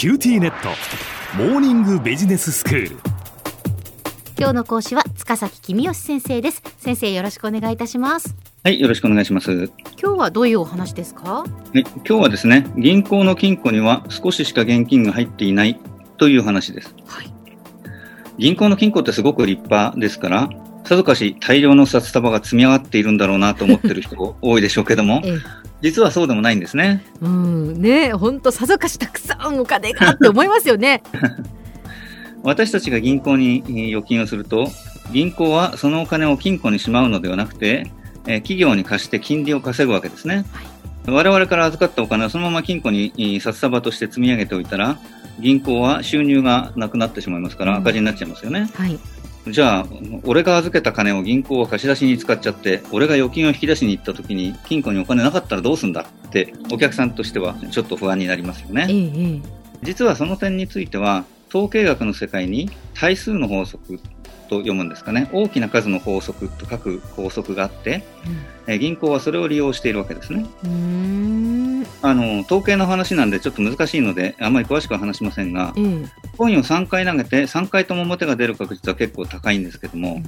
QTnet。モーニングビジネススクール。今日の講師は塚崎公義先生です。先生よろしくお願いいたします。はい、よろしくお願いします。今日はどういうお話ですか？ね、今日はですね、銀行の金庫には少ししか現金が入っていないという話です。はい。銀行の金庫ってすごく立派ですから、さぞかし大量の札束が積み上がっているんだろうなと思ってる人多いでしょうけども、ええ。実はそうでもないんですね。うん。ね本当さぞかしたくさんお金がって思いますよね。私たちが銀行にえー預金をすると、銀行はそのお金を金庫にしまうのではなくて、えー企業に貸して金利を稼ぐわけですね。我々から預かったお金はそのまま金庫にえー札束として積み上げておいたら、銀行は収入がなくなってしまいますからうん。赤字になっちゃいますよね。はいじゃあ、俺が預けた金を銀行は貸し出しに使っちゃって、俺が預金を引き出しに行った時に金庫にお金なかったらどうすんだ？って、お客さんとしてはちょっと不安になりますよね。ええええ。実はその点については統計学の世界に対数の法則と読むんですかね。大きな数の法則と書く法則があって、えー銀行はそれを利用しているわけですね。あの統計の話なんでちょっと難しいのであんまり詳しくは話しませんがええコインを3回投げて3回とも表が出る確率は結構高いんですけども、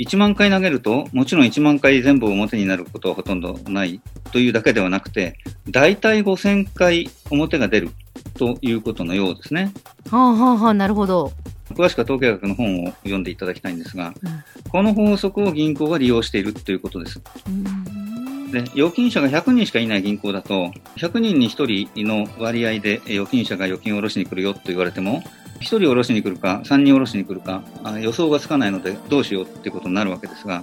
1万回投げるともちろん1万回全部表になることはほとんどないというだけではなくて大体5000回表が出るということのようですね。はあはあはあなるほど、詳しくは統計学の本を読んでいただきたいんですが、うん。この法則を銀行が利用しているということです。うん。で、預金者が100人しかいない銀行だと、100人に1人の割合でえ預金者が預金を下ろしに来るよと言われても、1人下ろしに来るか、3人下ろしに来るか、あ予想がつかないのでどうしようってことになるわけですが、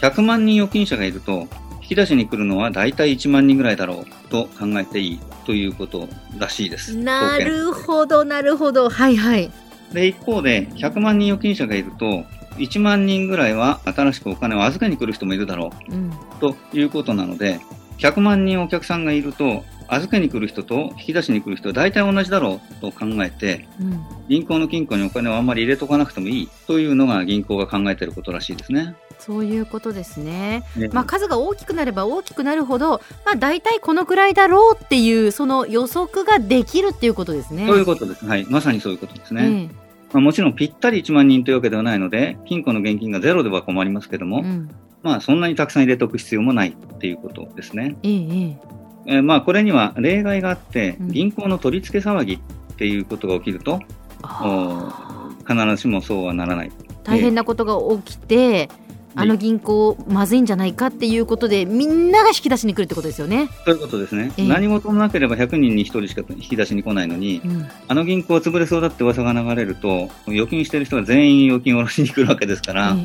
え100万人預金者がいると、引き出しに来るのは大体1万人ぐらいだろうと考えていいということらしいです。えなるほどなるほど。はいはい。で、一方で、100万人預金者がいると、1万人ぐらいは新しくお金を預けに来る人もいるだろうん。うということなので、100万人お客さんがいると、預けに来る人と引き出しに来る人は大体同じだろうと考えて、うん銀行の金庫にお金をあんまり入れとかなくてもいいというのが銀行が考えていることらしいですね。そういうことですね。ねまあ、数が大きくなれば大きくなるほど、まあ、大体このくらいだろうっていうその予測ができるっていうことですね。そういうことです。はい。まさにそういうことですね。ねまあ、もちろんぴったり1万人というわけではないので、金庫の現金がゼロでは困りますけども、うん、まあそんなにたくさん入れておく必要もないっていうことですね。ええええーまあこれには例外があって、うん銀行の取り付け騒ぎっていうことが起きると、必ずしもそうはならない。大変なことが起きて、あの銀行まずいんじゃないかっていうことでみんなが引き出しに来るってことですよね。そういうことですね。ええ何事もなければ100人に1人しか引き出しに来ないのに、うんあの銀行は潰れそうだって噂が流れると、預金してる人が全員預金を下ろしに来るわけですから、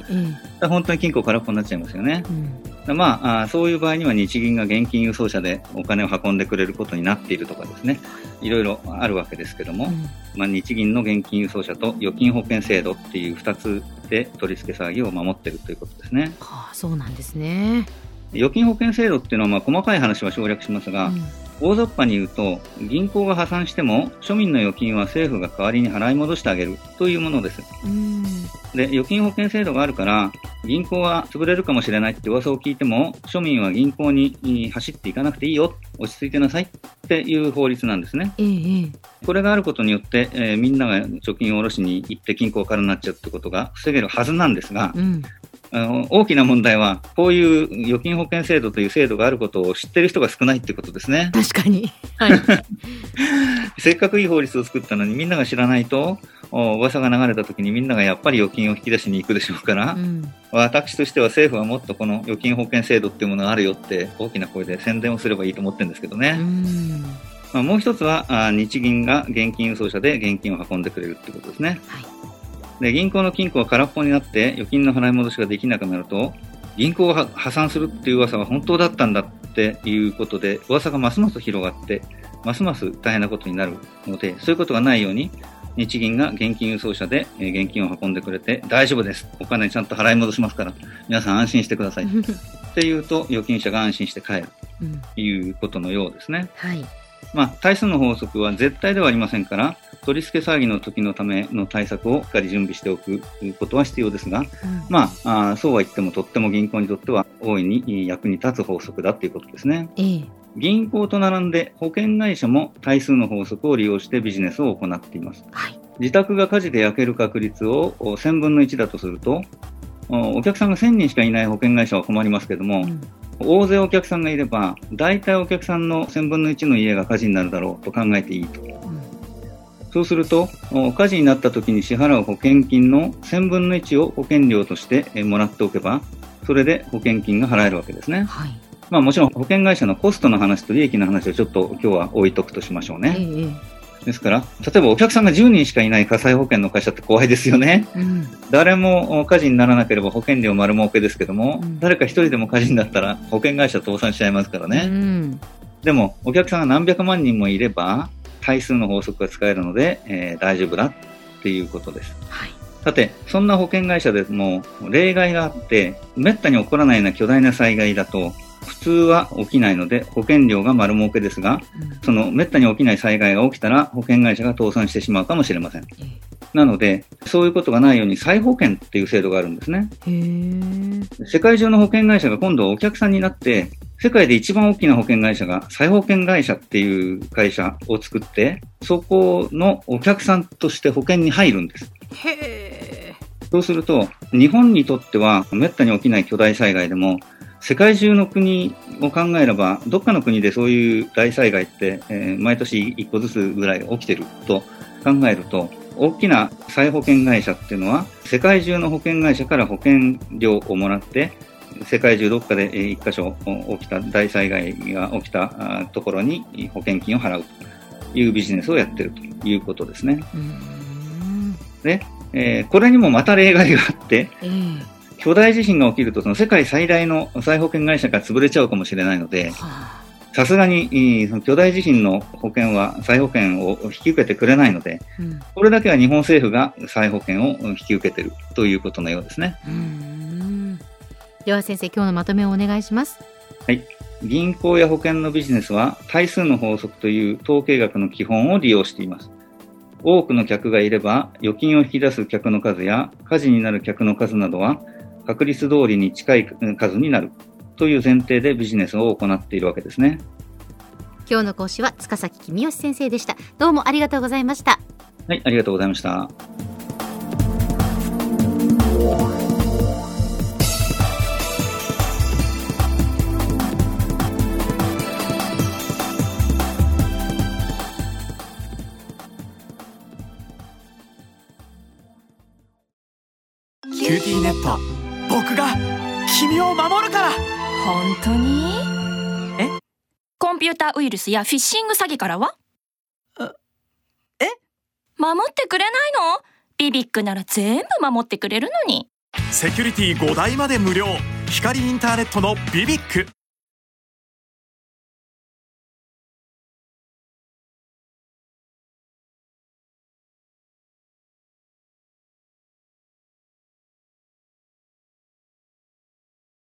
本当に金庫空っぽになっちゃいますよねえ。うんまあそういう場合には日銀が現金輸送車でお金を運んでくれることになっているとかですね、いろいろあるわけですけども、うんまあ、日銀の現金輸送車と預金保険制度っていう2つで取り付け騒ぎを守っているということですね。はあ、そうなんですね。預金保険制度っていうのはまあ細かい話は省略しますが、うん大雑把に言うと、銀行が破産しても庶民の預金は政府が代わりに払い戻してあげるというものです。うんで、預金保険制度があるから、銀行は潰れるかもしれないって噂を聞いても、庶民は銀行にい走っていかなくていいよ、落ち着いてなさいっていう法律なんですね。えこれがあることによって、えーみんなが貯金を下ろしに行って金庫からになっちゃうってことが防げるはずなんですが、うんあの大きな問題は、こういう預金保険制度という制度があることを知ってる人が少ないってことですね。確かに。はい。せっかくいい法律を作ったのにみんなが知らないと、お噂が流れた時にみん。ながやっぱり預金を引き出しに行くでしょうから、うん。私としては政府はもっとこの預金保険制度っていうものがあるよって大きな声で宣伝をすればいいと思ってるん。ですけどうね。ん。まあ、もう一つはあ日銀が現金輸送車で現金を運ん。でくれるってことですね。はいで銀行の金庫が空っぽになって預金の払い戻しができなくなると銀行が破産するっていう噂は本当だったん。だっていうことで噂がますます広がってますます大変なことになるのでそういうことがないように日銀が現金輸送車でえー現金を運んでくれて大丈夫です。お金ちゃんと払い戻しますから。皆さん安心してください。っていうと預金者が安心して帰る。うん。ということのようですね。はい。まあ、対数の法則は絶対ではありませんから、取り付け騒ぎの時のための対策をしっかり準備しておくことは必要ですが、うん。まあ、あーそうは言ってもとっても銀行にとっては大いに役に立つ法則だということですね。ええ銀行と並んで保険会社も対数の法則を利用してビジネスを行っています。はい。自宅が火事で焼ける確率をお1000分の1だとすると、おお客さんが1000人しかいない保険会社は困りますけども、うん大勢お客さんがいれば、大体お客さんの1000分の1の家が火事になるだろうと考えていいと。そうすると、お火事になった時に支払う保険金の1000分の1を保険料としてえもらっておけば、それで保険金が払えるわけですね。はい。まあもちろん保険会社のコストの話と利益の話をちょっと今日は置いとくとしましょうえね。えですから、例えばお客さんが10人しかいない火災保険の会社って怖いですよね。うん。誰もお火事にならなければ保険料丸儲けですけども、うん誰か一人でも火事になったら保険会社倒産しちゃいますからうね。ん。でも、お客さんが何百万人もいれば、対数の法則が使えるので、えー大丈夫だっていうことです。はい。さて、そんな保険会社でも例外があって、めったに起こらないような巨大な災害だと、普通は起きないので保険料が丸儲けですが、そのめったに起きない災害が起きたら保険会社が倒産してしまうかもしれません。えなので、そういうことがないように再保険っていう制度があるんですね。世界中の保険会社が今度はお客さんになって、世界で一番大きな保険会社が再保険会社っていう会社を作って、そこのお客さんとして保険に入るんです。へえ。そうすると、日本にとっては滅多に起きない巨大災害でも、世界中の国を考えれば、どっかの国でそういう大災害って、えー毎年1個ずつぐらい起きてると考えると、大きな再保険会社っていうのは、世界中の保険会社から保険料をもらって、世界中どっかでえー一箇所お起きた大災害が起きたあところに保険金を払うというビジネスをやってるということですね。うん。えーこれにもまた例外があって、ええ。巨大地震が起きると、その世界最大の再保険会社が潰れちゃうかもしれないので、はあ。さすがに、えーその巨大地震の保険は再保険を引き受けてくれないので、うん。これだけは日本政府が再保険を引き受けているということのようですね。うん。では先生、今日のまとめをお願いします。銀行や保険のビジネスは対数の法則という統計学の基本を利用しています。多くの客がいれば預金を引き出す客の数や火事になる客の数などは確率通りに近い数になるという前提でビジネスを行っているわけですね。今日の講師は塚崎君吉先生でした。どうもありがとうございました。はい、ありがとうございました。君を守るから。本当に？え？コンピューターウイルスやフィッシング詐欺からは？え？守ってくれないの？ビビックなら全部守ってくれるのに。セキュリティ5台まで無料。光インターネットのビビック